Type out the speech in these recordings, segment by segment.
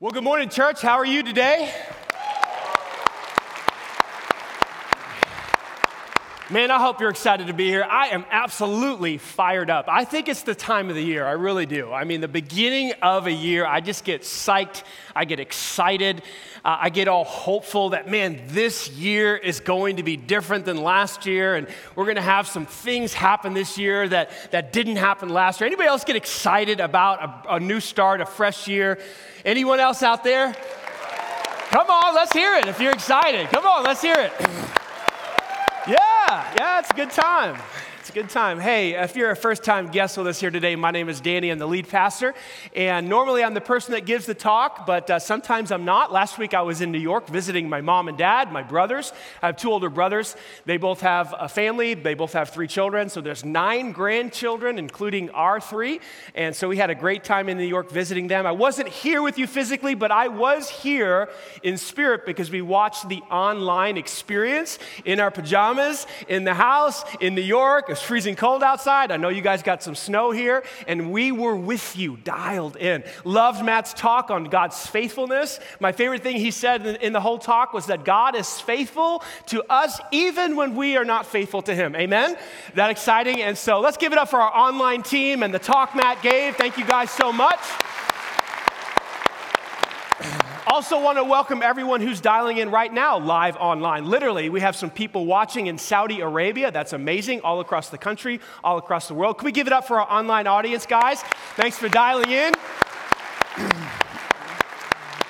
Well, good morning, church. How are you today? Man, I hope you're excited to be here. I am absolutely fired up. I think it's the time of the year. I really do. I mean, the beginning of a year, I just get psyched. I get excited. Uh, I get all hopeful that, man, this year is going to be different than last year. And we're going to have some things happen this year that, that didn't happen last year. Anybody else get excited about a, a new start, a fresh year? Anyone else out there? Come on, let's hear it if you're excited. Come on, let's hear it. Yeah, yeah, it's a good time. It's a good time. Hey, if you're a first time guest with us here today, my name is Danny. I'm the lead pastor. And normally I'm the person that gives the talk, but uh, sometimes I'm not. Last week I was in New York visiting my mom and dad, my brothers. I have two older brothers. They both have a family, they both have three children. So there's nine grandchildren, including our three. And so we had a great time in New York visiting them. I wasn't here with you physically, but I was here in spirit because we watched the online experience in our pajamas, in the house, in New York freezing cold outside. I know you guys got some snow here, and we were with you, dialed in. Loved Matt's talk on God's faithfulness. My favorite thing he said in the whole talk was that God is faithful to us even when we are not faithful to Him. Amen? That exciting? And so let's give it up for our online team and the talk Matt gave. Thank you guys so much. Also, want to welcome everyone who's dialing in right now live online. Literally, we have some people watching in Saudi Arabia. That's amazing. All across the country, all across the world. Can we give it up for our online audience, guys? Thanks for dialing in.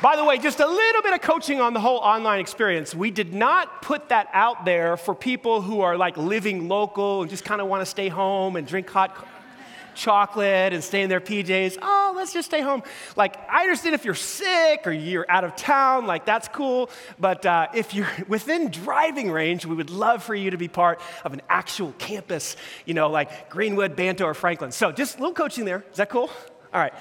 By the way, just a little bit of coaching on the whole online experience. We did not put that out there for people who are like living local and just kind of want to stay home and drink hot chocolate and stay in their PJs. Oh, let's just stay home. Like, I understand if you're sick or you're out of town, like, that's cool. But uh, if you're within driving range, we would love for you to be part of an actual campus, you know, like Greenwood, Banto, or Franklin. So, just a little coaching there. Is that cool? All right.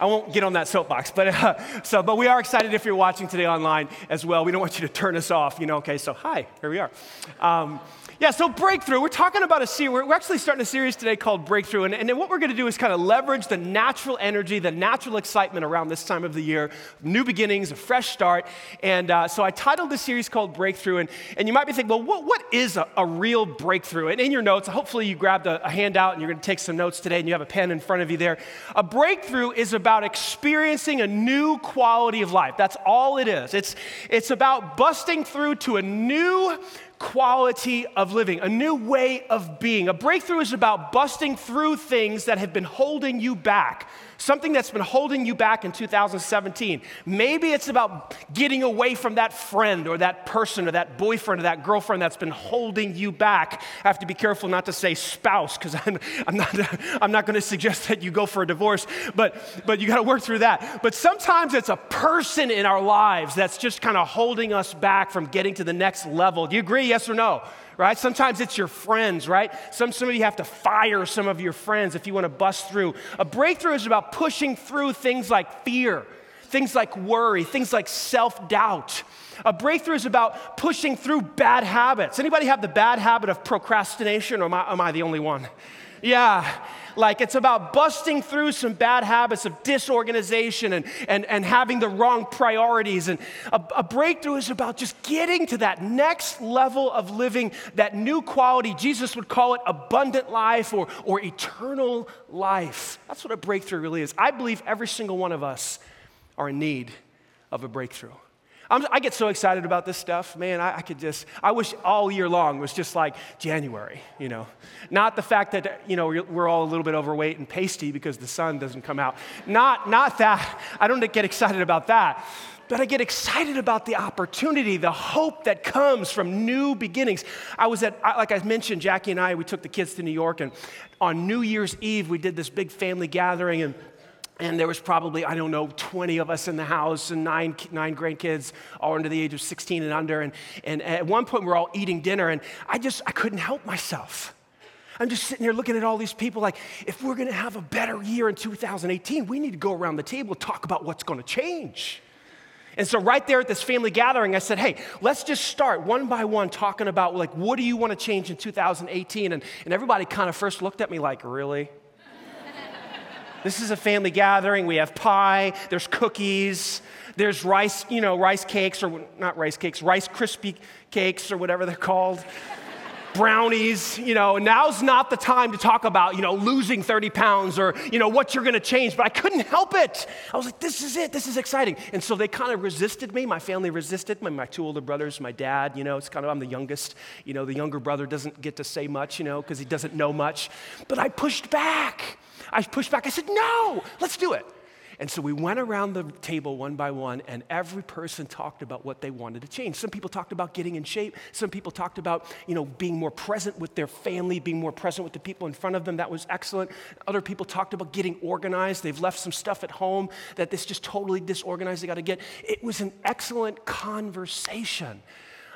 I won't get on that soapbox, but uh, so, but we are excited if you're watching today online as well. We don't want you to turn us off, you know. Okay, so hi, here we are. Um, yeah, so breakthrough. We're talking about a series. We're actually starting a series today called Breakthrough. And, and what we're going to do is kind of leverage the natural energy, the natural excitement around this time of the year, new beginnings, a fresh start. And uh, so I titled this series called Breakthrough. And, and you might be thinking, well, what, what is a, a real breakthrough? And in your notes, hopefully you grabbed a, a handout and you're going to take some notes today and you have a pen in front of you there. A breakthrough is about experiencing a new quality of life. That's all it is. It's, it's about busting through to a new quality of living, a new way of being. A breakthrough is about busting through things that have been holding you back something that's been holding you back in 2017. Maybe it's about getting away from that friend or that person or that boyfriend or that girlfriend that's been holding you back. I have to be careful not to say spouse because I'm, I'm, not, I'm not going to suggest that you go for a divorce, but, but you got to work through that. But sometimes it's a person in our lives that's just kind of holding us back from getting to the next level. Do you agree, yes or no? right? Sometimes it's your friends, right? Some, some of you have to fire some of your friends if you want to bust through. A breakthrough is about pushing through things like fear, things like worry, things like self doubt. A breakthrough is about pushing through bad habits. Anybody have the bad habit of procrastination, or am I, am I the only one? Yeah, like it's about busting through some bad habits of disorganization and, and, and having the wrong priorities. And a, a breakthrough is about just getting to that next level of living, that new quality. Jesus would call it abundant life or, or eternal life. That's what a breakthrough really is. I believe every single one of us are in need of a breakthrough. I'm, i get so excited about this stuff, man. I, I, could just, I wish all year long was just like January, you know. Not the fact that, you know, we're, all a little bit overweight and pasty because the sun doesn't come out. Not, not that. I don't get excited about that. But I get excited about the opportunity, the hope that comes from new beginnings. I was at, like I mentioned, Jackie and I, we took the kids to New York, and on New Year's Eve, we did this big family gathering, and and there was probably, I don't know, 20 of us in the house and nine, nine grandkids, all under the age of 16 and under. And, and at one point, we are all eating dinner, and I just, I couldn't help myself. I'm just sitting here looking at all these people like, if we're gonna have a better year in 2018, we need to go around the table talk about what's gonna change. And so, right there at this family gathering, I said, hey, let's just start one by one talking about, like, what do you wanna change in 2018? And, and everybody kind of first looked at me like, really? This is a family gathering. We have pie, there's cookies, there's rice, you know, rice cakes, or not rice cakes, rice crispy cakes, or whatever they're called brownies, you know, now's not the time to talk about, you know, losing 30 pounds or, you know, what you're gonna change, but I couldn't help it. I was like, this is it, this is exciting. And so they kind of resisted me. My family resisted me, my two older brothers, my dad, you know, it's kind of, I'm the youngest. You know, the younger brother doesn't get to say much, you know, because he doesn't know much. But I pushed back. I pushed back. I said, no, let's do it. And so we went around the table one by one, and every person talked about what they wanted to change. Some people talked about getting in shape. Some people talked about, you know, being more present with their family, being more present with the people in front of them. That was excellent. Other people talked about getting organized. They've left some stuff at home that is just totally disorganized. They got to get. It was an excellent conversation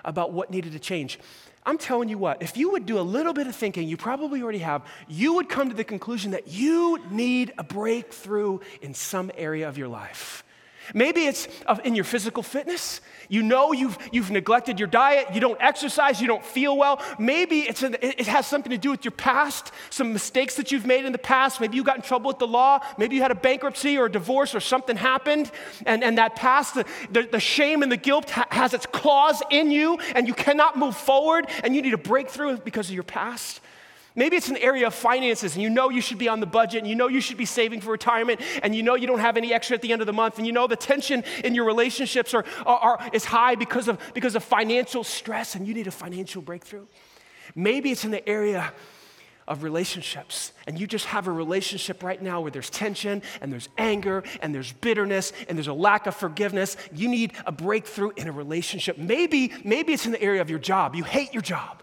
about what needed to change. I'm telling you what, if you would do a little bit of thinking, you probably already have, you would come to the conclusion that you need a breakthrough in some area of your life. Maybe it's uh, in your physical fitness. You know you've, you've neglected your diet, you don't exercise, you don't feel well. Maybe it's it has something to do with your past, some mistakes that you've made in the past. Maybe you got in trouble with the law. Maybe you had a bankruptcy or a divorce or something happened. And, and that past, the, the, the shame and the guilt ha- has its claws in you and you cannot move forward and you need a breakthrough because of your past. Maybe it's an area of finances and you know you should be on the budget and you know you should be saving for retirement and you know you don't have any extra at the end of the month and you know the tension in your relationships are, are, are, is high because of, because of financial stress and you need a financial breakthrough. Maybe it's in the area of relationships and you just have a relationship right now where there's tension and there's anger and there's bitterness and there's a lack of forgiveness. You need a breakthrough in a relationship. Maybe, maybe it's in the area of your job. You hate your job.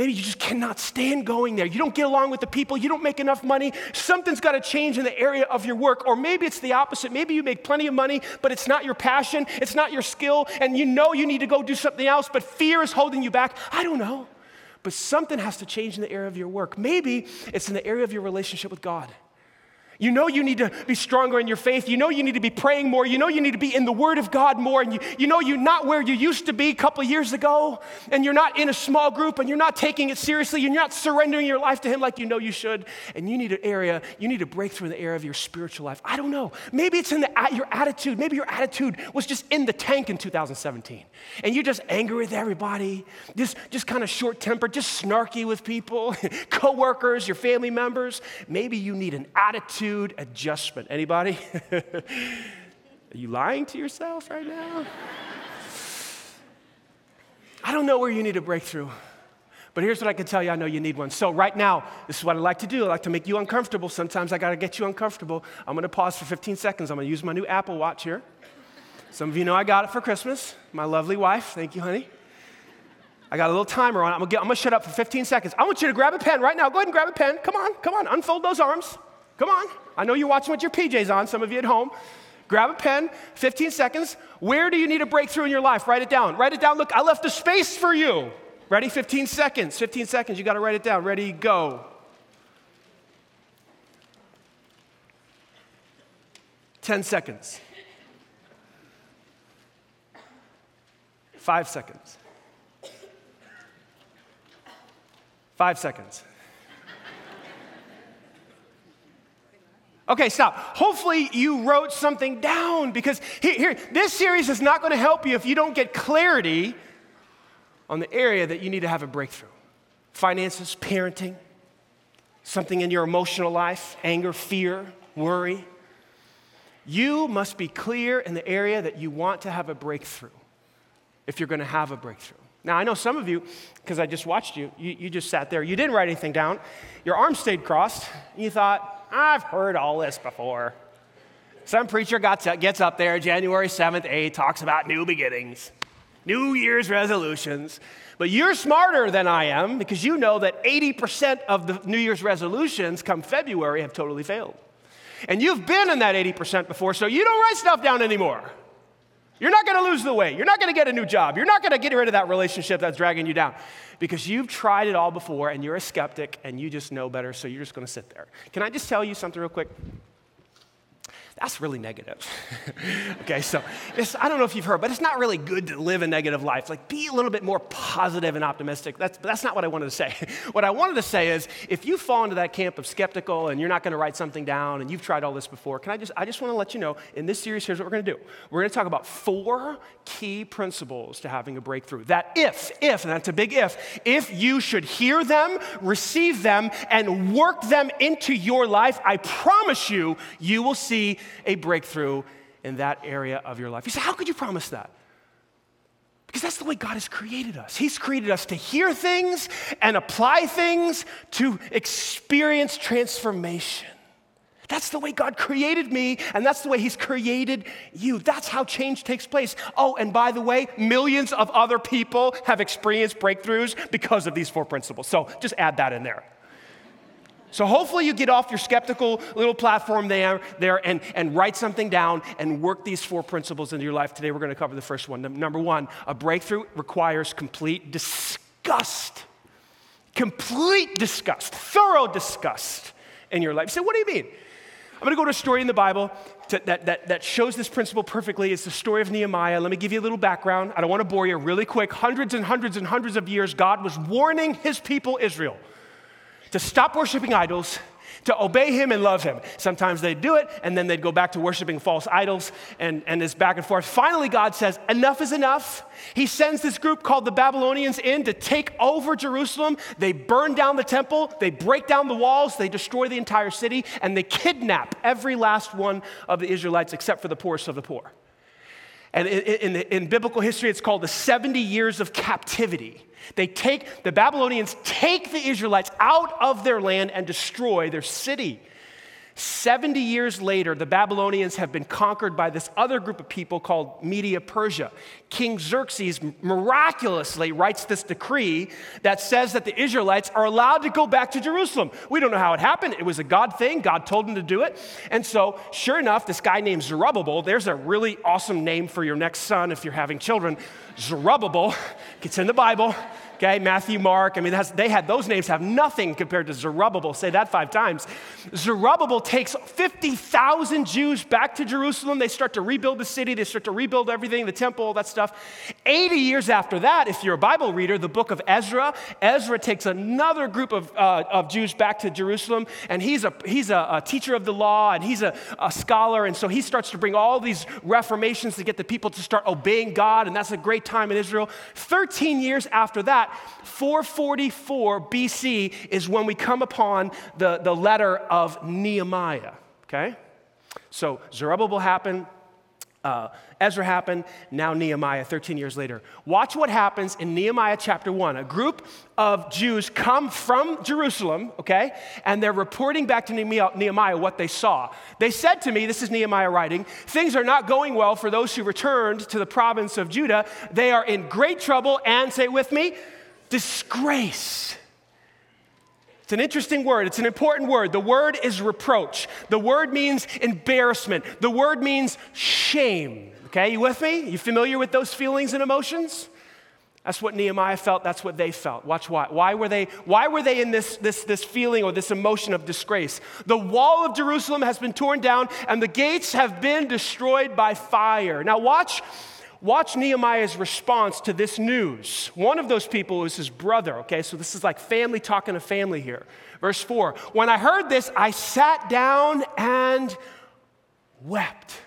Maybe you just cannot stand going there. You don't get along with the people. You don't make enough money. Something's got to change in the area of your work. Or maybe it's the opposite. Maybe you make plenty of money, but it's not your passion, it's not your skill, and you know you need to go do something else, but fear is holding you back. I don't know. But something has to change in the area of your work. Maybe it's in the area of your relationship with God. You know you need to be stronger in your faith. You know you need to be praying more. You know you need to be in the Word of God more. And you, you know you're not where you used to be a couple years ago. And you're not in a small group and you're not taking it seriously. And you're not surrendering your life to Him like you know you should. And you need an area, you need to break through the area of your spiritual life. I don't know. Maybe it's in the, your attitude. Maybe your attitude was just in the tank in 2017. And you're just angry with everybody, just, just kind of short tempered, just snarky with people, coworkers, your family members. Maybe you need an attitude attitude adjustment. Anybody? Are you lying to yourself right now? I don't know where you need a breakthrough. But here's what I can tell you I know you need one. So, right now, this is what I like to do. I like to make you uncomfortable. Sometimes I got to get you uncomfortable. I'm going to pause for 15 seconds. I'm going to use my new Apple Watch here. Some of you know I got it for Christmas. My lovely wife. Thank you, honey. I got a little timer on. I'm going to shut up for 15 seconds. I want you to grab a pen right now. Go ahead and grab a pen. Come on, come on. Unfold those arms. Come on. I know you're watching with your PJs on, some of you at home. Grab a pen, 15 seconds. Where do you need a breakthrough in your life? Write it down. Write it down. Look, I left a space for you. Ready? 15 seconds. 15 seconds. You got to write it down. Ready? Go. 10 seconds. Five seconds. Five seconds. Okay, stop. Hopefully, you wrote something down because here, here this series is not going to help you if you don't get clarity on the area that you need to have a breakthrough finances, parenting, something in your emotional life, anger, fear, worry. You must be clear in the area that you want to have a breakthrough if you're going to have a breakthrough. Now, I know some of you, because I just watched you, you, you just sat there, you didn't write anything down, your arms stayed crossed, and you thought, I've heard all this before. Some preacher gets up there January 7th, 8th, talks about new beginnings, New Year's resolutions. But you're smarter than I am because you know that 80% of the New Year's resolutions come February have totally failed. And you've been in that 80% before, so you don't write stuff down anymore. You're not gonna lose the weight. You're not gonna get a new job. You're not gonna get rid of that relationship that's dragging you down because you've tried it all before and you're a skeptic and you just know better, so you're just gonna sit there. Can I just tell you something real quick? That's really negative. okay, so I don't know if you've heard, but it's not really good to live a negative life. Like, be a little bit more positive and optimistic. That's, that's not what I wanted to say. what I wanted to say is if you fall into that camp of skeptical and you're not going to write something down and you've tried all this before, can I just, I just want to let you know in this series, here's what we're going to do. We're going to talk about four key principles to having a breakthrough. That if, if, and that's a big if, if you should hear them, receive them, and work them into your life, I promise you, you will see a breakthrough in that area of your life. You say, How could you promise that? Because that's the way God has created us. He's created us to hear things and apply things to experience transformation. That's the way God created me, and that's the way He's created you. That's how change takes place. Oh, and by the way, millions of other people have experienced breakthroughs because of these four principles. So just add that in there. So hopefully you get off your skeptical little platform there, there and, and write something down and work these four principles into your life. Today we're going to cover the first one. Number one, a breakthrough requires complete disgust. Complete disgust, thorough disgust in your life. Say, what do you mean? I'm going to go to a story in the Bible to, that, that, that shows this principle perfectly. It's the story of Nehemiah. Let me give you a little background. I don't want to bore you really quick. Hundreds and hundreds and hundreds of years, God was warning his people, Israel to stop worshiping idols, to obey him and love him. Sometimes they'd do it, and then they'd go back to worshiping false idols, and, and this back and forth. Finally, God says, Enough is enough. He sends this group called the Babylonians in to take over Jerusalem. They burn down the temple, they break down the walls, they destroy the entire city, and they kidnap every last one of the Israelites except for the poorest of the poor. And in, in, in, biblical history, it's called the 70 years of captivity. They take, the Babylonians take the Israelites out of their land and destroy their city. 70 years later, the Babylonians have been conquered by this other group of people called Media Persia. King Xerxes miraculously writes this decree that says that the Israelites are allowed to go back to Jerusalem. We don't know how it happened. It was a God thing, God told him to do it. And so, sure enough, this guy named Zerubbabel, there's a really awesome name for your next son if you're having children. Zerubbabel, gets in the Bible okay? Matthew, Mark, I mean, they had those names have nothing compared to Zerubbabel. Say that five times. Zerubbabel takes 50,000 Jews back to Jerusalem. They start to rebuild the city, they start to rebuild everything, the temple, all that stuff. 80 years after that, if you're a Bible reader, the book of Ezra, Ezra takes another group of, uh, of Jews back to Jerusalem, and he's a, he's a, a teacher of the law, and he's a, a scholar, and so he starts to bring all these reformations to get the people to start obeying God, and that's a great time in Israel. 13 years after that, 444 BC is when we come upon the, the letter of Nehemiah, okay? So Zerubbabel happened, uh, Ezra happened, now Nehemiah, 13 years later. Watch what happens in Nehemiah chapter 1. A group of Jews come from Jerusalem, okay, and they're reporting back to Nehemiah what they saw. They said to me, this is Nehemiah writing, things are not going well for those who returned to the province of Judah. They are in great trouble, and say with me, disgrace. It's an interesting word. It's an important word. The word is reproach. The word means embarrassment. The word means shame. Okay, you with me? You familiar with those feelings and emotions? That's what Nehemiah felt. That's what they felt. Watch why. Why were they, why were they in this, this, this feeling or this emotion of disgrace? The wall of Jerusalem has been torn down and the gates have been destroyed by fire. Now, watch Watch Nehemiah's response to this news. One of those people was his brother, okay? So this is like family talking to family here. Verse 4 When I heard this, I sat down and wept.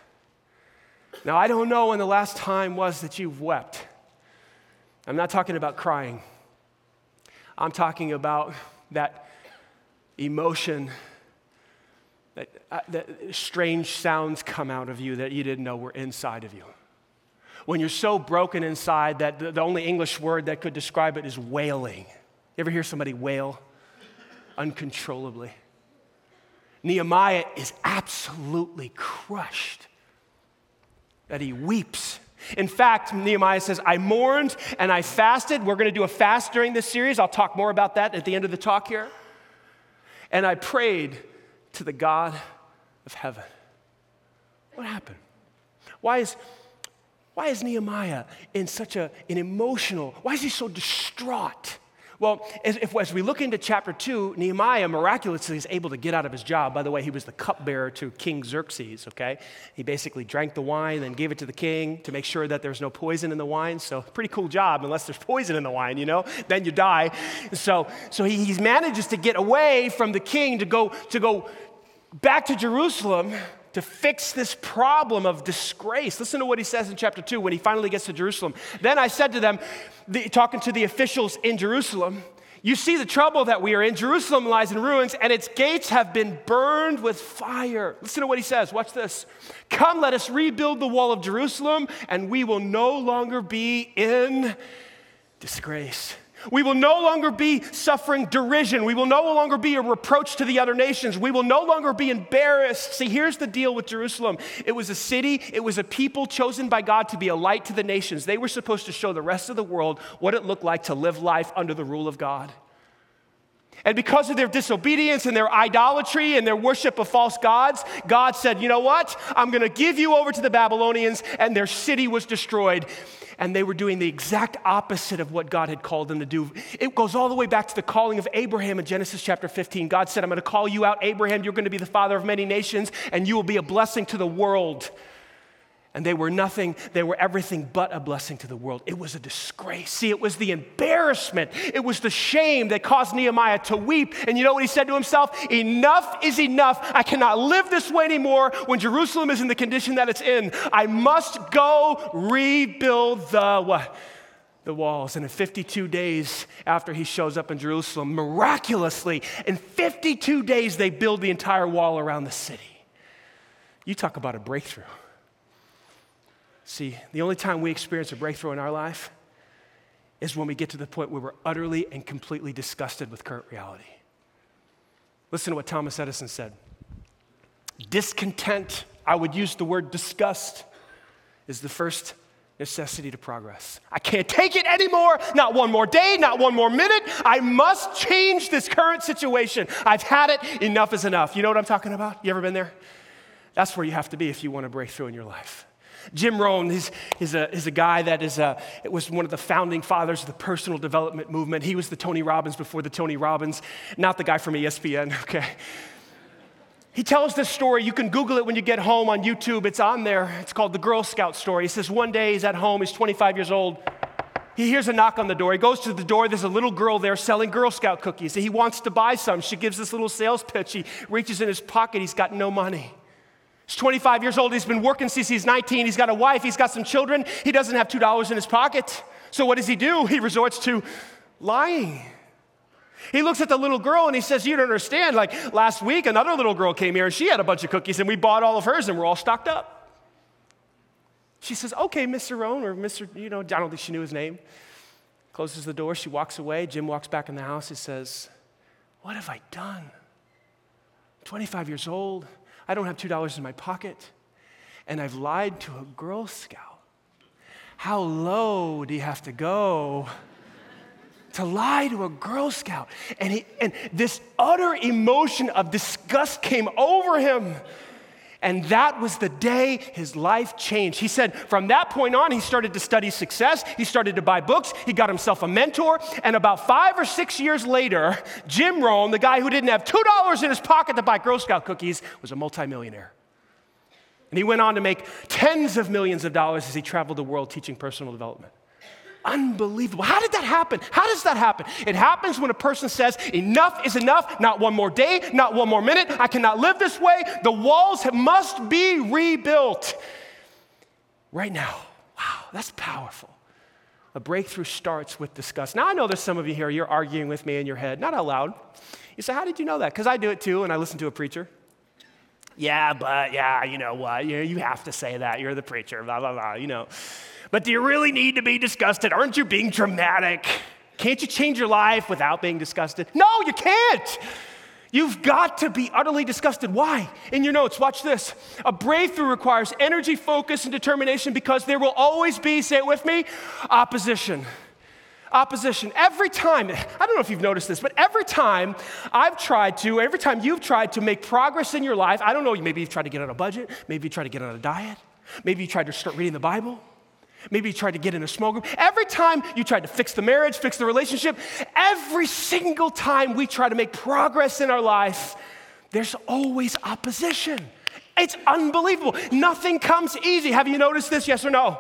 Now, I don't know when the last time was that you've wept. I'm not talking about crying, I'm talking about that emotion. That, uh, that strange sounds come out of you that you didn't know were inside of you when you're so broken inside that the, the only English word that could describe it is wailing. You ever hear somebody wail uncontrollably? Nehemiah is absolutely crushed that he weeps. In fact, Nehemiah says, I mourned and I fasted. We're going to do a fast during this series. I'll talk more about that at the end of the talk here. And I prayed to the God of heaven. What happened? Why is why is Nehemiah in such a, an emotional, why is he so distraught? Well, as, if, as, we look into chapter 2, Nehemiah miraculously is able to get out of his job. By the way, he was the cupbearer to King Xerxes, okay? He basically drank the wine and gave it to the king to make sure that there's no poison in the wine. So, pretty cool job, unless there's poison in the wine, you know? Then you die. So, so he, he manages to get away from the king to go, to go back to Jerusalem to fix this problem of disgrace. Listen to what he says in chapter 2 when he finally gets to Jerusalem. Then I said to them, the, talking to the officials in Jerusalem, you see the trouble that we are in. Jerusalem lies in ruins, and its gates have been burned with fire. Listen to what he says. Watch this. Come, let us rebuild the wall of Jerusalem, and we will no longer be in disgrace. We will no longer be suffering derision. We will no longer be a reproach to the other nations. We will no longer be embarrassed. See, here's the deal with Jerusalem it was a city, it was a people chosen by God to be a light to the nations. They were supposed to show the rest of the world what it looked like to live life under the rule of God. And because of their disobedience and their idolatry and their worship of false gods, God said, You know what? I'm going to give you over to the Babylonians, and their city was destroyed and they were doing the exact opposite of what God had called them to do. It goes all the way back to the calling of Abraham in Genesis chapter 15. God said, I'm going to call you out, Abraham. You're going to be the father of many nations, and you will be a blessing to the world. And they were nothing, they were everything but a blessing to the world. It was a disgrace. See, it was the embarrassment, it was the shame that caused Nehemiah to weep. And you know what he said to himself? Enough is enough. I cannot live this way anymore when Jerusalem is in the condition that it's in. I must go rebuild the what? The walls. And in 52 days after he shows up in Jerusalem, miraculously, in 52 days, they build the entire wall around the city. You talk about a breakthrough. See, the only time we experience a breakthrough in our life is when we get to the point where we're utterly and completely disgusted with current reality. Listen to what Thomas Edison said Discontent, I would use the word disgust, is the first necessity to progress. I can't take it anymore. Not one more day, not one more minute. I must change this current situation. I've had it. Enough is enough. You know what I'm talking about? You ever been there? That's where you have to be if you want to break through in your life. Jim Rohn is, is, a, is a guy that is a, was one of the founding fathers of the personal development movement. He was the Tony Robbins before the Tony Robbins, not the guy from ESPN, okay? He tells this story. You can Google it when you get home on YouTube. It's on there. It's called the Girl Scout story. He says one day he's at home, he's 25 years old. He hears a knock on the door. He goes to the door. There's a little girl there selling Girl Scout cookies. He wants to buy some. She gives this little sales pitch. He reaches in his pocket. He's got no money. He's 25 years old. He's been working since he's 19. He's got a wife. He's got some children. He doesn't have $2 in his pocket. So what does he do? He resorts to lying. He looks at the little girl and he says, You don't understand. Like last week, another little girl came here and she had a bunch of cookies and we bought all of hers and we're all stocked up. She says, Okay, Mr. Rohn, or Mr. You know, I don't think she knew his name. Closes the door. She walks away. Jim walks back in the house. He says, What have I done? 25 years old. I don't have $2 in my pocket, and I've lied to a Girl Scout. How low do you have to go? to lie to a Girl Scout. And, he, and this utter emotion of disgust came over him. And that was the day his life changed. He said from that point on, he started to study success. He started to buy books. He got himself a mentor. And about five or six years later, Jim Rohn, the guy who didn't have $2 in his pocket to buy Girl Scout cookies, was a multimillionaire. And he went on to make tens of millions of dollars as he traveled the world teaching personal development. Unbelievable. How did that happen? How does that happen? It happens when a person says, Enough is enough, not one more day, not one more minute. I cannot live this way. The walls must be rebuilt right now. Wow, that's powerful. A breakthrough starts with disgust. Now, I know there's some of you here, you're arguing with me in your head, not out loud. You say, How did you know that? Because I do it too, and I listen to a preacher. Yeah, but yeah, you know what? You, you have to say that. You're the preacher, blah, blah, blah, you know. But do you really need to be disgusted? Aren't you being dramatic? Can't you change your life without being disgusted? No, you can't. You've got to be utterly disgusted. Why? In your notes, watch this. A breakthrough requires energy, focus, and determination because there will always be, say it with me, opposition. Opposition. Every time, I don't know if you've noticed this, but every time I've tried to, every time you've tried to make progress in your life, I don't know, maybe you've tried to get on a budget, maybe you tried to get on a diet, maybe you tried to start reading the Bible. Maybe you tried to get in a small group. Every time you tried to fix the marriage, fix the relationship, every single time we try to make progress in our life, there's always opposition. It's unbelievable. Nothing comes easy. Have you noticed this? Yes or no?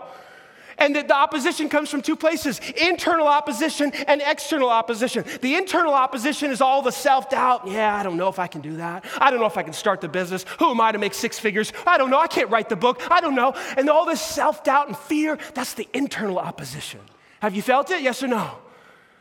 And that the, opposition comes from two places internal opposition and external opposition. The internal opposition is all the self doubt. Yeah, I don't know if I can do that. I don't know if I can start the business. Who am I to make six figures? I don't know. I can't write the book. I don't know. And all this self doubt and fear, that's the internal opposition. Have you felt it? Yes or no?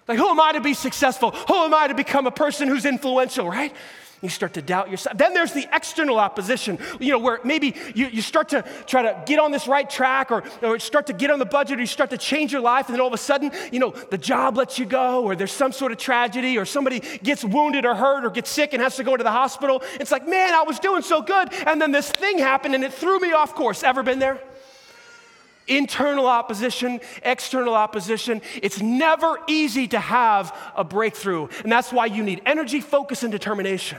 Like, who am I to be successful? Who am I to become a person who's influential, right? You start to doubt yourself. Then there's the external opposition, you know, where maybe you, you start to try to get on this right track or, or start to get on the budget or you start to change your life, and then all of a sudden, you know, the job lets you go, or there's some sort of tragedy, or somebody gets wounded or hurt or gets sick and has to go to the hospital. It's like, man, I was doing so good, and then this thing happened and it threw me off course. Ever been there? Internal opposition, external opposition. It's never easy to have a breakthrough. And that's why you need energy, focus, and determination.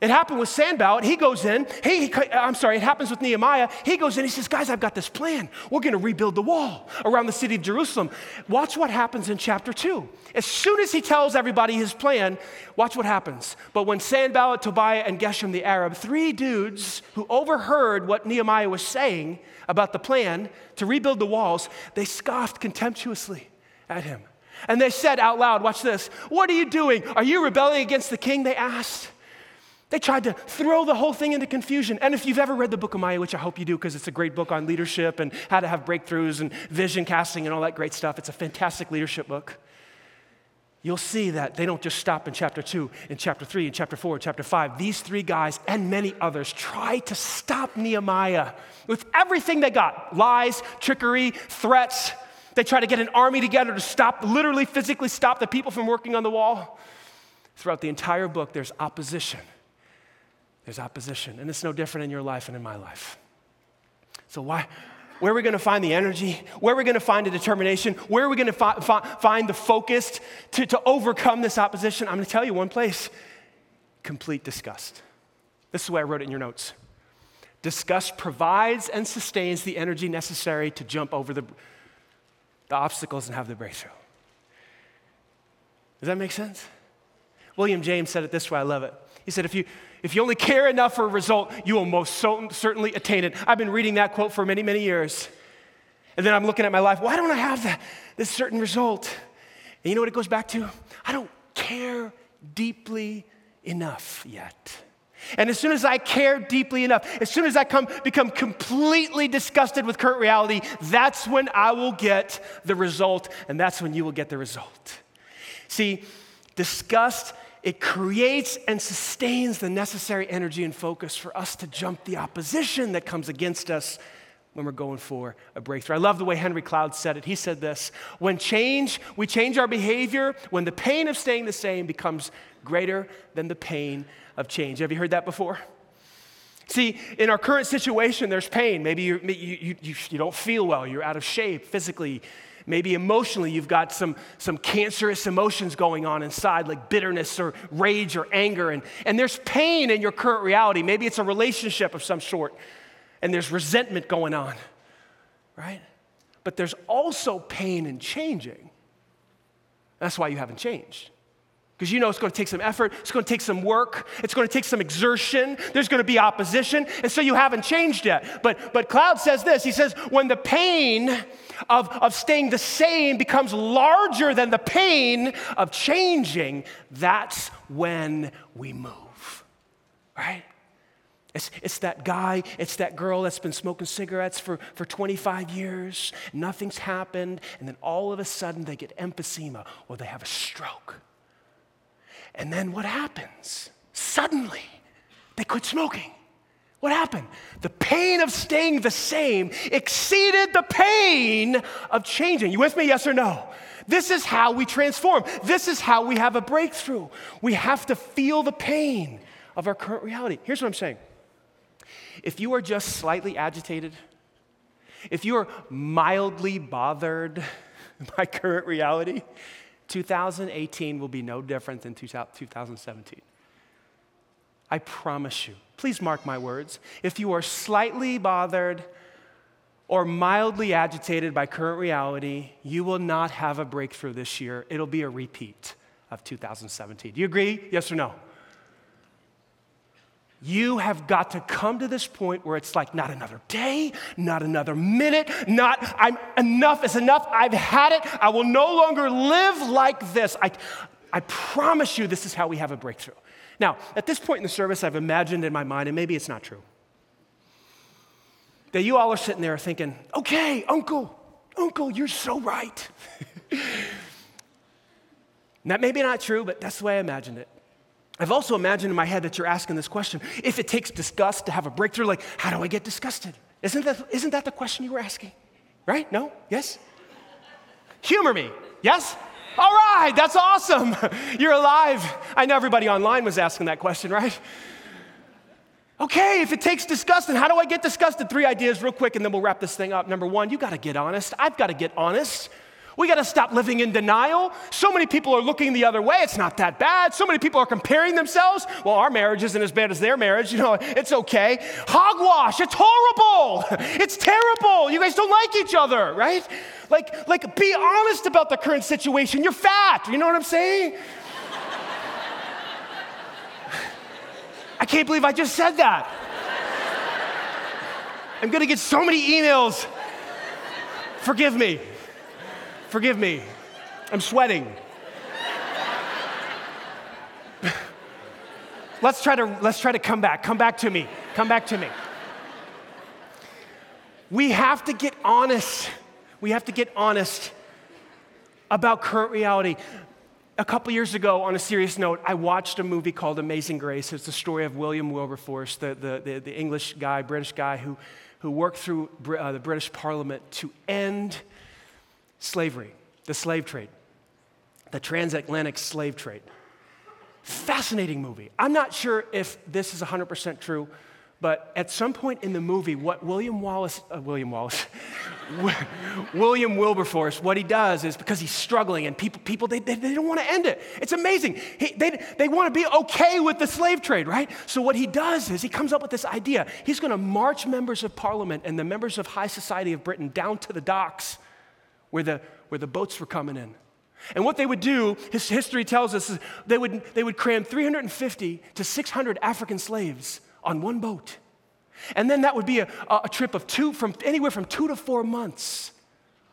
It happened with Sanballat. He goes in. He, I'm sorry, it happens with Nehemiah. He goes in. He says, Guys, I've got this plan. We're going to rebuild the wall around the city of Jerusalem. Watch what happens in chapter 2. As soon as he tells everybody his plan, watch what happens. But when Sanballat, Tobiah, and Geshem the Arab, three dudes who overheard what Nehemiah was saying about the plan to rebuild the walls, they scoffed contemptuously at him. And they said out loud, Watch this. What are you doing? Are you rebelling against the king? They asked. They tried to throw the whole thing into confusion. And if you've ever read the book of Nehemiah, which I hope you do because it's a great book on leadership and how to have breakthroughs and vision casting and all that great stuff, it's a fantastic leadership book. You'll see that they don't just stop in chapter two, in chapter three, in chapter four, in chapter five. These three guys and many others try to stop Nehemiah with everything they got lies, trickery, threats. They try to get an army together to stop, literally, physically stop the people from working on the wall. Throughout the entire book, there's opposition there's opposition. And it's no different in your life and in my life. So, why? Where are we going to find the energy? Where are we going to find the determination? Where are we going to fi- fi- find the focus to, to overcome this opposition? I'm going to tell you one place complete disgust. This is the way I wrote it in your notes. Disgust provides and sustains the energy necessary to jump over the, the obstacles and have the breakthrough. Does that make sense? William James said it this way, I love it. He said, if you, if you only care enough for a result, you will most certainly attain it. I've been reading that quote for many, many years. And then I'm looking at my life. Why don't I have that, this certain result? And you know what it goes back to? I don't care deeply enough yet. And as soon as I care deeply enough, as soon as I come, become completely disgusted with current reality, that's when I will get the result, and that's when you will get the result. See, disgust it creates and sustains the necessary energy and focus for us to jump the opposition that comes against us when we're going for a breakthrough. I love the way Henry Cloud said it. He said this When change, we change our behavior, when the pain of staying the same becomes greater than the pain of change. Have you heard that before? See, in our current situation, there's pain. Maybe you, you, you, you don't feel well, you're out of shape physically, Maybe emotionally, you've got some, some cancerous emotions going on inside, like bitterness or rage or anger. And, and there's pain in your current reality. Maybe it's a relationship of some sort, and there's resentment going on, right? But there's also pain in changing. That's why you haven't changed. Because you know it's going to take some effort, it's going to take some work, it's going to take some exertion, there's going to be opposition, and so you haven't changed yet. But, but Cloud says this He says, when the pain of, of staying the same becomes larger than the pain of changing, that's when we move, right? It's, it's that guy, it's that girl that's been smoking cigarettes for, for 25 years, nothing's happened, and then all of a sudden they get emphysema or they have a stroke and then what happens? Suddenly, they quit smoking. What happened? The pain of staying the same exceeded the pain of changing. You with me, yes or no? This is how we transform. This is how we have a breakthrough. We have to feel the pain of our current reality. Here's what I'm saying if you are just slightly agitated, if you are mildly bothered by current reality, 2018 will be no different than 2017. I promise you. Please mark my words. If you are slightly bothered, or mildly agitated by current reality, you will not have a breakthrough this year. It'll be a repeat of 2017. Do you agree? Yes or no? You have got to come to this point where it's like not another day, not another minute, not I'm enough is enough. I've had it. I will no longer live like this. I, I promise you, this is how we have a breakthrough. Now, at this point in the service, I've imagined in my mind, and maybe it's not true, that you all are sitting there thinking, okay, Uncle, Uncle, you're so right. that may be not true, but that's the way I imagined it. I've also imagined in my head that you're asking this question if it takes disgust to have a breakthrough, like, how do I get disgusted? Isn't that, isn't that the question you were asking? Right? No? Yes? Humor me. Yes? All right, that's awesome. You're alive. I know everybody online was asking that question, right? Okay, if it takes disgust, then how do I get disgusted? Three ideas, real quick, and then we'll wrap this thing up. Number one, you gotta get honest. I've gotta get honest. We got to stop living in denial. So many people are looking the other way. It's not that bad. So many people are comparing themselves. Well, our marriage isn't as bad as their marriage. You know, it's okay. Hogwash. It's horrible. It's terrible. You guys don't like each other, right? Like, like, be honest about the current situation. You're fat. You know what I'm saying? I can't believe I just said that. I'm gonna get so many emails. Forgive me. Forgive me. I'm sweating. let's try to let's try to come back. Come back to me. Come back to me. We have to get honest. We have to get honest about current reality. A couple years ago, on a serious note, I watched a movie called Amazing Grace. It's the story of William Wilberforce, the, the, the, the English guy, British guy, who, who worked through uh, the British Parliament to end slavery, the slave trade, the transatlantic slave trade. Fascinating movie. I'm not sure if this is 100% true, but at some point in the movie, what William Wallace, uh, William Wallace, William Wilberforce, what he does is because he's struggling and people, people they, they, they don't want to end it. It's amazing. He, they, they want to be okay with the slave trade, right? So what he does is he comes up with this idea. He's going to march members of parliament and the members of high society of Britain down to the docks where the, where the boats were coming in. And what they would do, his history tells us, is they would, they would cram 350 to 600 African slaves on one boat. And then that would be a, a trip of two, from anywhere from two to four months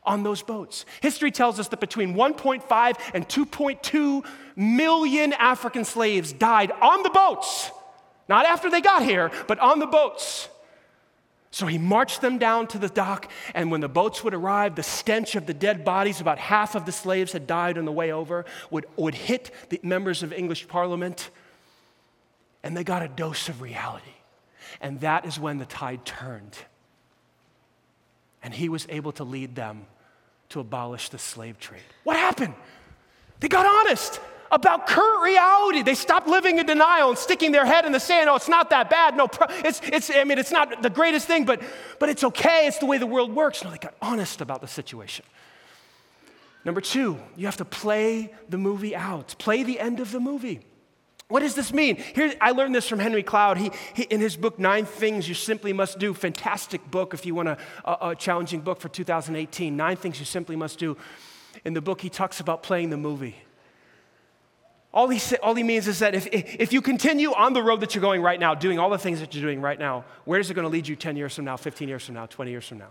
on those boats. History tells us that between 1.5 and 2.2 million African slaves died on the boats. Not after they got here, but on the boats. So he marched them down to the dock, and when the boats would arrive, the stench of the dead bodies, about half of the slaves had died on the way over, would, would hit the members of English Parliament, and they got a dose of reality. And that is when the tide turned. And he was able to lead them to abolish the slave trade. What happened? They got honest about current reality. They stopped living in denial and sticking their head in the sand. Oh, it's not that bad. No, it's, it's, I mean, it's not the greatest thing, but, but it's okay. It's the way the world works. No, they got honest about the situation. Number two, you have to play the movie out, play the end of the movie. What does this mean? Here, I learned this from Henry Cloud. He, he, in his book, Nine Things You Simply Must Do, fantastic book if you want a, a, a challenging book for 2018. Nine Things You Simply Must Do. In the book, he talks about playing the movie. All he, all he means is that if, if you continue on the road that you're going right now, doing all the things that you're doing right now, where is it going to lead you 10 years from now, 15 years from now, 20 years from now?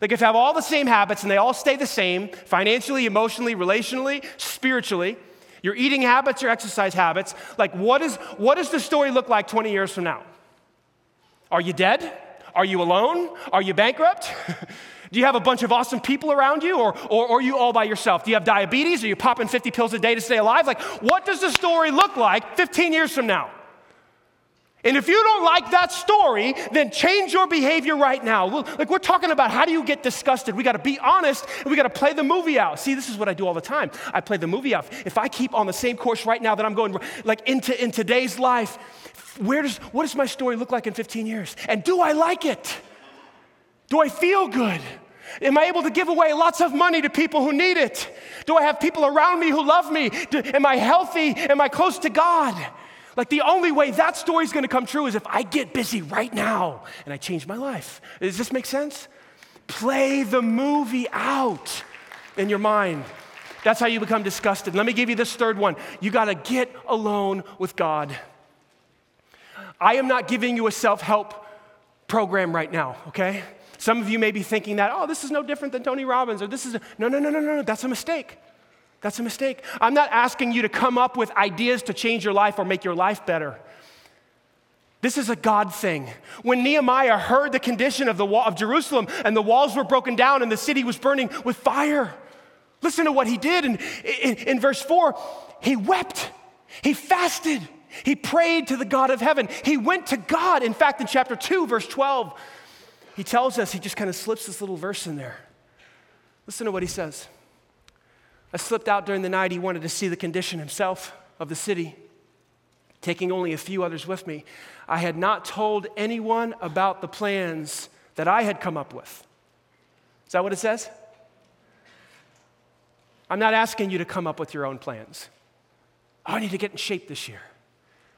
Like if you have all the same habits and they all stay the same financially, emotionally, relationally, spiritually, your eating habits, your exercise habits, like what, is, what does the story look like 20 years from now? Are you dead? Are you alone? Are you bankrupt? Do you have a bunch of awesome people around you, or, or, or, are you all by yourself? Do you have diabetes? Are you popping 50 pills a day to stay alive? Like, what does the story look like 15 years from now? And if you don't like that story, then change your behavior right now. Like, we're talking about how do you get disgusted? We got to be honest and we got to play the movie out. See, this is what I do all the time. I play the movie out. If I keep on the same course right now that I'm going, like, into in today's life, where does, what does my story look like in 15 years? And do I like it? Do I feel good? Am I able to give away lots of money to people who need it? Do I have people around me who love me? Do, am I healthy? Am I close to God? Like the only way that story is going to come true is if I get busy right now and I change my life. Does this make sense? Play the movie out in your mind. That's how you become disgusted. Let me give you this third one. You got to get alone with God. I am not giving you a self help program right now, okay? Some of you may be thinking that, oh, this is no different than Tony Robbins, or this is, a... no, no, no, no, no, that's a mistake. That's a mistake. I'm not asking you to come up with ideas to change your life or make your life better. This is a God thing. When Nehemiah heard the condition of the wall of Jerusalem and the walls were broken down and the city was burning with fire, listen to what he did. in, in, in verse 4, he wept, he fasted, he prayed to the God of heaven. He went to God. In fact, in chapter 2, verse 12, he tells us, he just kind of slips this little verse in there. Listen to what he says. I slipped out during the night. He wanted to see the condition himself of the city, taking only a few others with me. I had not told anyone about the plans that I had come up with. Is that what it says? I'm not asking you to come up with your own plans. Oh, I need to get in shape this year.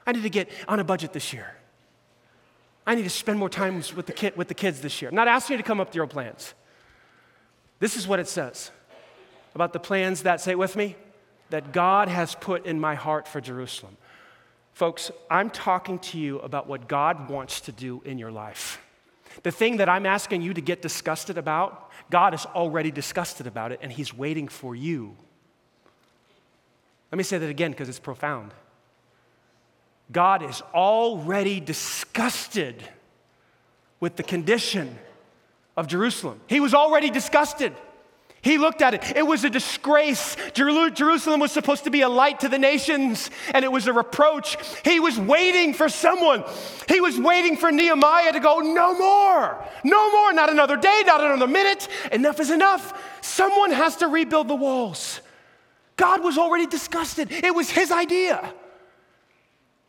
I need to get on a budget this year. I need to spend more time with the, kid, with the kids this year. I'm not asking you to come up with your own plans. This is what it says about the plans that, say with me, that God has put in my heart for Jerusalem. Folks, I'm talking to you about what God wants to do in your life. The thing that I'm asking you to get disgusted about, God is already disgusted about it, and He's waiting for you. Let me say that again because it's profound. God is already disgusted with the condition of Jerusalem. He was already disgusted. He looked at it. It was a disgrace. Jerusalem was supposed to be a light to the nations, and it was a reproach. He was waiting for someone. He was waiting for Nehemiah to go, No more, no more, not another day, not another minute. Enough is enough. Someone has to rebuild the walls. God was already disgusted. It was his idea.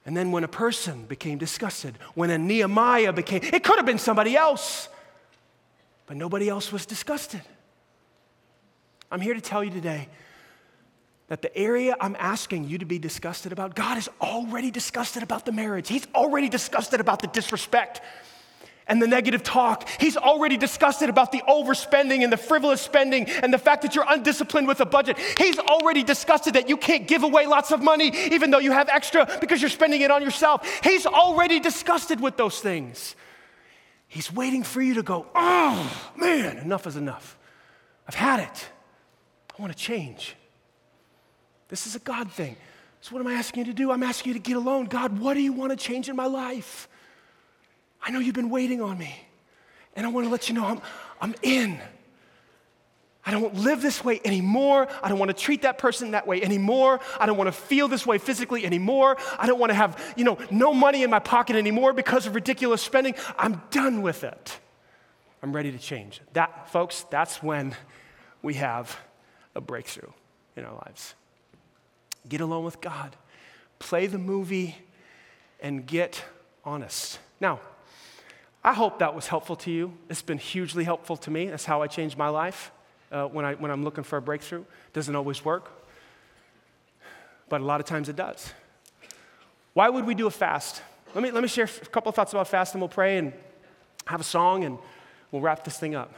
And then when a person became disgusted, when a Nehemiah became, it could have been somebody else, but nobody else was disgusted. I'm here to tell you today that the area I'm asking you to be disgusted about, God is already disgusted about the marriage. He's already disgusted about the disrespect and the negative talk. He's already disgusted about the overspending and the frivolous spending and the fact that you're undisciplined with a budget. He's already disgusted that you can't give away lots of money even though you have extra because you're spending it on yourself. He's already disgusted with those things. He's waiting for you to go, oh, man, enough is enough. I've had it. I want to change. This is a God thing. So, what am I asking you to do? I'm asking you to get alone. God, what do you want to change in my life? I know you've been waiting on me, and I want to let you know I'm, I'm in. I don't live this way anymore. I don't want to treat that person that way anymore. I don't want to feel this way physically anymore. I don't want to have, you know, no money in my pocket anymore because of ridiculous spending. I'm done with it. I'm ready to change. That, folks, that's when we have a breakthrough in our lives. Get alone with God, play the movie, and get honest. Now, I hope that was helpful to you. It's been hugely helpful to me. That's how I changed my life uh, when, I, when I'm looking for a breakthrough. Doesn't always work, but a lot of times it does. Why would we do a fast? Let me, let me share a couple of thoughts about fast and we'll pray and have a song and we'll wrap this thing up.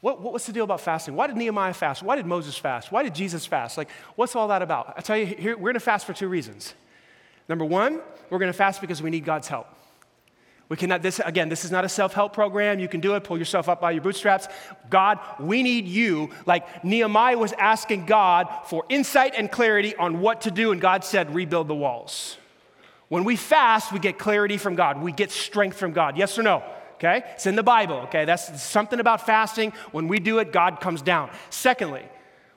What, what's the deal about fasting? Why did Nehemiah fast? Why did Moses fast? Why did Jesus fast? Like, what's all that about? I tell you, here, we're going to fast for two reasons. Number one, we're going to fast because we need God's help. We cannot, this, again, this is not a self help program. You can do it, pull yourself up by your bootstraps. God, we need you. Like Nehemiah was asking God for insight and clarity on what to do, and God said, rebuild the walls. When we fast, we get clarity from God, we get strength from God. Yes or no? okay? It's in the Bible, okay? That's something about fasting. When we do it, God comes down. Secondly,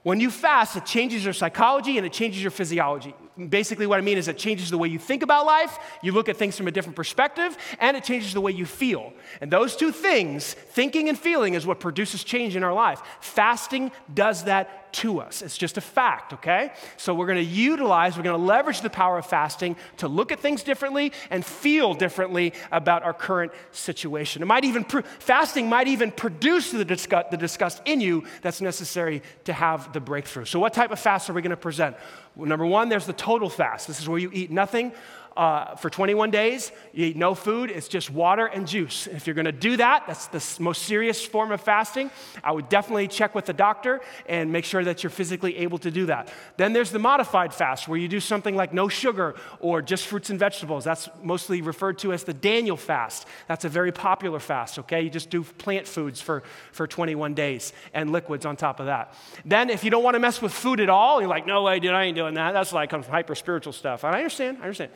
when you fast, it changes your psychology and it changes your physiology. Basically, what I mean is it changes the way you think about life, you look at things from a different perspective, and it changes the way you feel. And those two things, thinking and feeling, is what produces change in our life. Fasting does that to us. It's just a fact, okay? So we're to utilize, we're to leverage the power of fasting to look at things differently and feel differently about our current situation. It might even, fasting might even produce the disgust, the disgust in you that's necessary to have the breakthrough. So, what type of fast are we to present? Number one, there's the total fast. This is where you eat nothing uh, for 21 days. You eat no food, it's just water and juice. If you're gonna do that, that's the most serious form of fasting. I would definitely check with the doctor and make sure that you're physically able to do that. Then there's the modified fast, where you do something like no sugar or just fruits and vegetables. That's mostly referred to as the Daniel fast. That's a very popular fast, okay? You just do plant foods for, for 21 days and liquids on top of that. Then, if you don't wanna mess with food at all, you're like, no way, dude, I ain't doing that. That's like hyper spiritual stuff. And I understand, I understand.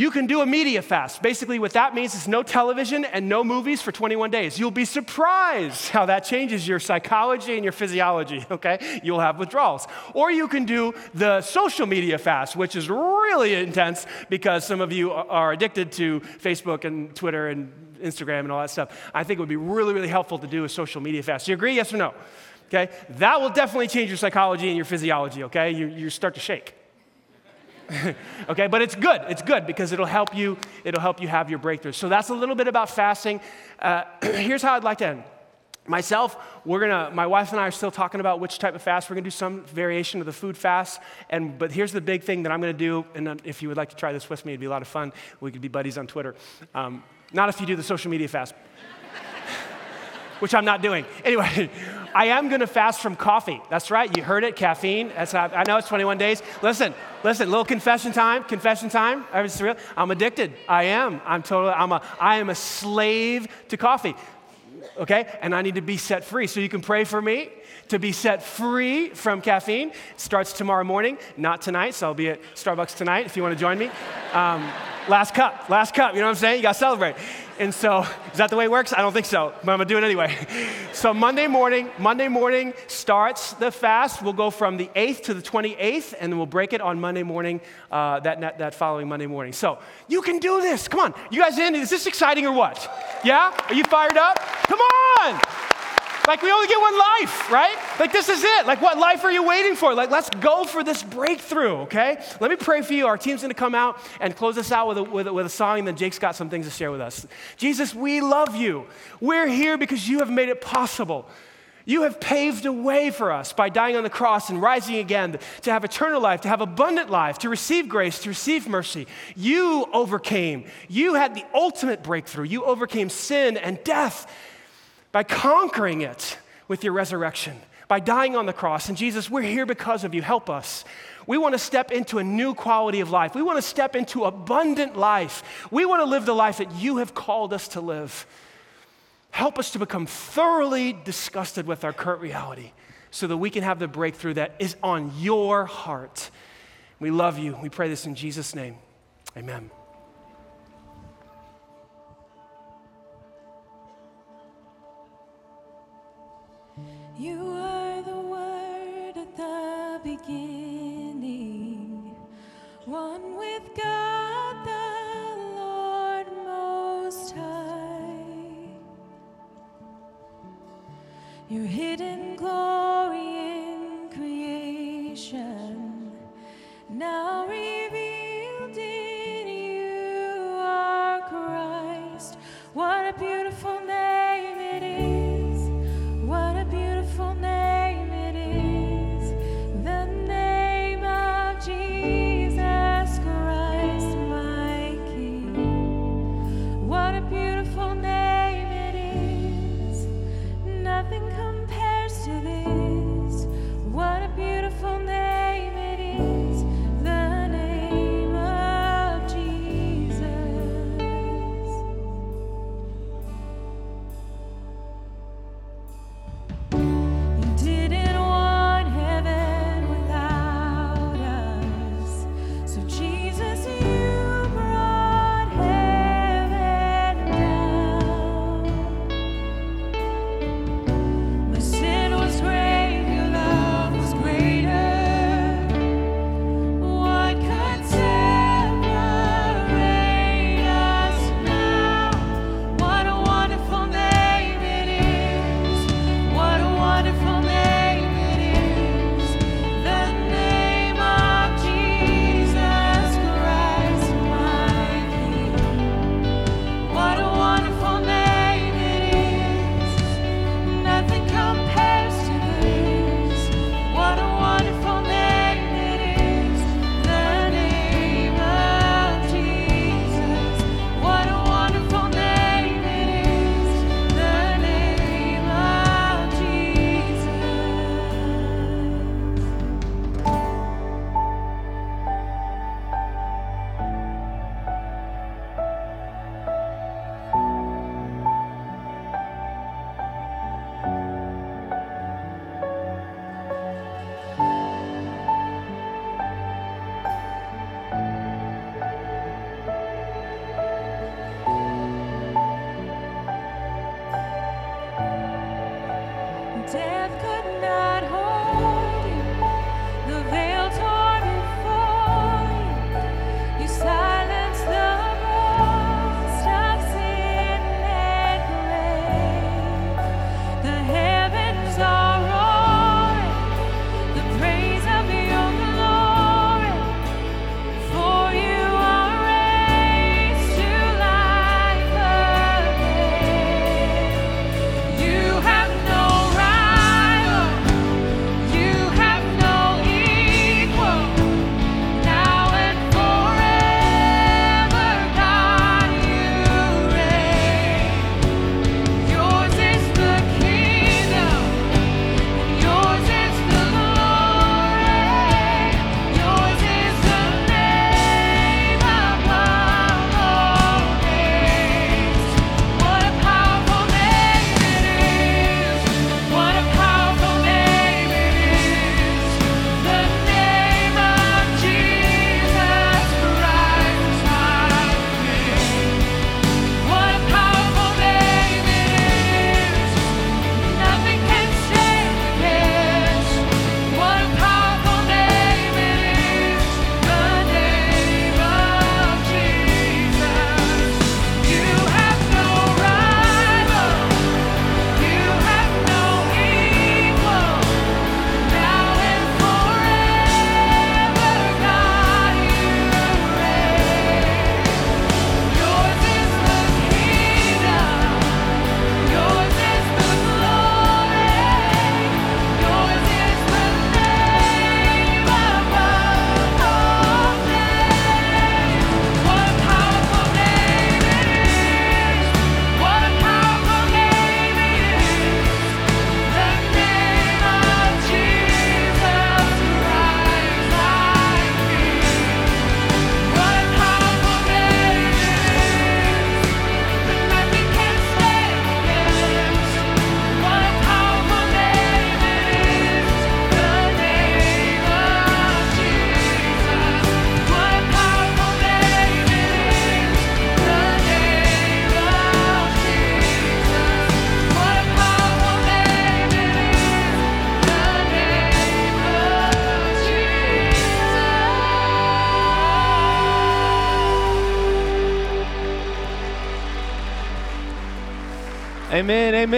You can do a media fast. Basically, what that means is no television and no movies for 21 days. You'll be surprised how that changes your psychology and your physiology, okay? You'll have withdrawals. Or you can do the social media fast, which is really intense because some of you are addicted to Facebook and Twitter and Instagram and all that stuff. I think it would be really, really helpful to do a social media fast. Do you agree? Yes or no? Okay? That will definitely change your psychology and your physiology, okay? You, you start to shake. okay, but it's good. It's good because it'll help you. It'll help you have your breakthrough. So that's a little bit about fasting. Uh, here's how I'd like to end. Myself, we're gonna. My wife and I are still talking about which type of fast. We're gonna do some variation of the food fast. And but here's the big thing that I'm gonna do. And if you would like to try this with me, it'd be a lot of fun. We could be buddies on Twitter. Um, not if you do the social media fast, which I'm not doing. Anyway. I am going to fast from coffee. That's right. You heard it, caffeine. That's I know it's 21 days. Listen, listen, little confession time. Confession time. I'm addicted. I am. I'm totally, I'm a, I am a slave to coffee. Okay? And I need to be set free. So you can pray for me to be set free from caffeine. Starts tomorrow morning, not tonight. So I'll be at Starbucks tonight if you want to join me. Um, last cup, last cup. You know what I'm saying? You got to celebrate. And so, is that the way it works? I don't think so, but I'm gonna do it anyway. So, Monday morning, Monday morning starts the fast. We'll go from the 8th to the 28th, and then we'll break it on Monday morning, uh, that, that following Monday morning. So, you can do this. Come on. You guys in? Is this exciting or what? Yeah? Are you fired up? Come on. Like, we only get one life, right? Like, this is it. Like, what life are you waiting for? Like, let's go for this breakthrough, okay? Let me pray for you. Our team's gonna come out and close us out with a, with a, with a song, and then Jake's got some things to share with us. Jesus, we love you. We're here because you have made it possible. You have paved a way for us by dying on the cross and rising again to have eternal life, to have abundant life, to receive grace, to receive mercy. You overcame. You had the ultimate breakthrough. You overcame sin and death by conquering it with your resurrection, by dying on the cross. And Jesus, we're here because of you. Help us. We want to step into a new quality of life. We want to step into abundant life. We want to live the life that you have called us to live. Help us to become thoroughly disgusted with our current reality so that we can have the breakthrough that is on your heart. We love you. We pray this in Jesus' name. Amen. You are the Word at the beginning, one with God the Lord Most High. Your hidden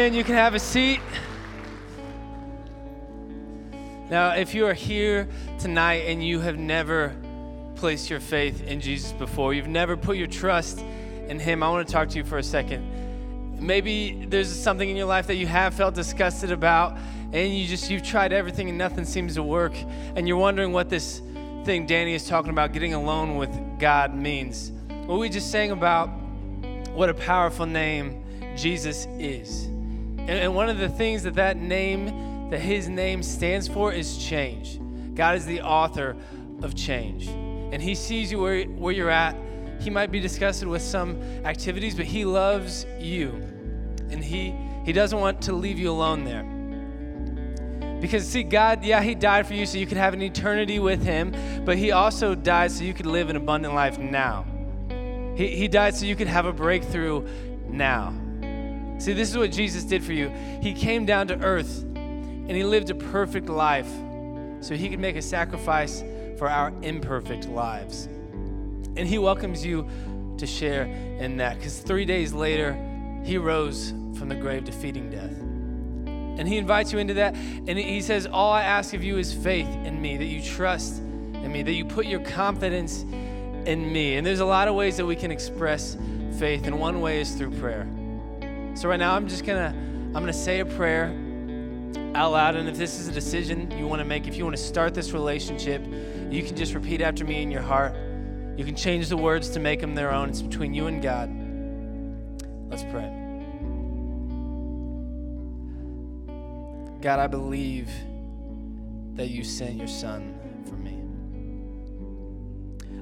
You can have a seat. Now, if you are here tonight and you have never placed your faith in Jesus before, you've never put your trust in Him, I want to talk to you for a second. Maybe there's something in your life that you have felt disgusted about, and you just you've tried everything and nothing seems to work, and you're wondering what this thing Danny is talking about, getting alone with God, means. What we just sang about what a powerful name Jesus is. And, and one of the things that that name, that his name stands for is change. God is the author of change. And he sees you where, where you're at. He might be disgusted with some activities, but he loves you. And he, he doesn't want to leave you alone there. Because, see, God, yeah, He died for you so you could have an eternity with Him, but He also died so you could live an abundant life now. He, he died so you could have a breakthrough now. See, this is what Jesus did for you. He came down to earth and He lived a perfect life so He could make a sacrifice for our imperfect lives. And He welcomes you to share in that because three days later, He rose from the grave, defeating death. And he invites you into that. And he says, All I ask of you is faith in me, that you trust in me, that you put your confidence in me. And there's a lot of ways that we can express faith, and one way is through prayer. So right now I'm just gonna I'm gonna say a prayer out loud. And if this is a decision you want to make, if you want to start this relationship, you can just repeat after me in your heart. You can change the words to make them their own. It's between you and God. Let's pray. God, I believe that you sent your son for me.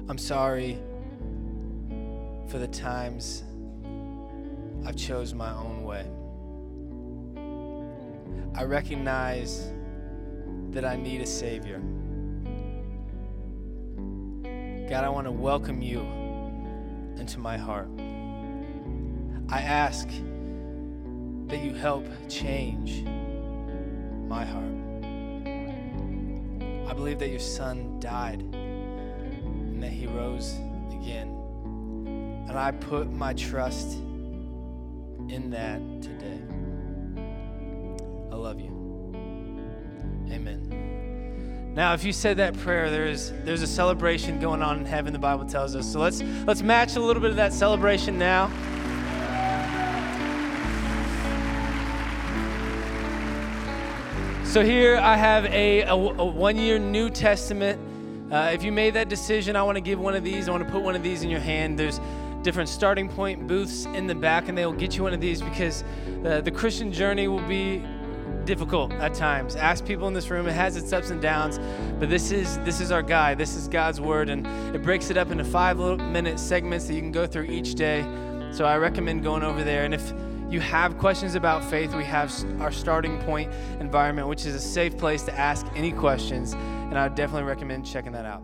I'm sorry for the times I've chose my own way. I recognize that I need a savior. God, I want to welcome you into my heart. I ask that you help change my heart. I believe that your son died and that he rose again. And I put my trust in that today. I love you. Amen. Now, if you said that prayer, there's there's a celebration going on in heaven. The Bible tells us. So let's let's match a little bit of that celebration now. So here I have a, a, a one-year New Testament. Uh, if you made that decision, I want to give one of these. I want to put one of these in your hand. There's different starting point booths in the back, and they will get you one of these because uh, the Christian journey will be difficult at times. Ask people in this room; it has its ups and downs, but this is this is our guide. This is God's word, and it breaks it up into five little minute segments that you can go through each day. So I recommend going over there. And if you have questions about faith, we have our starting point environment, which is a safe place to ask any questions, and I would definitely recommend checking that out.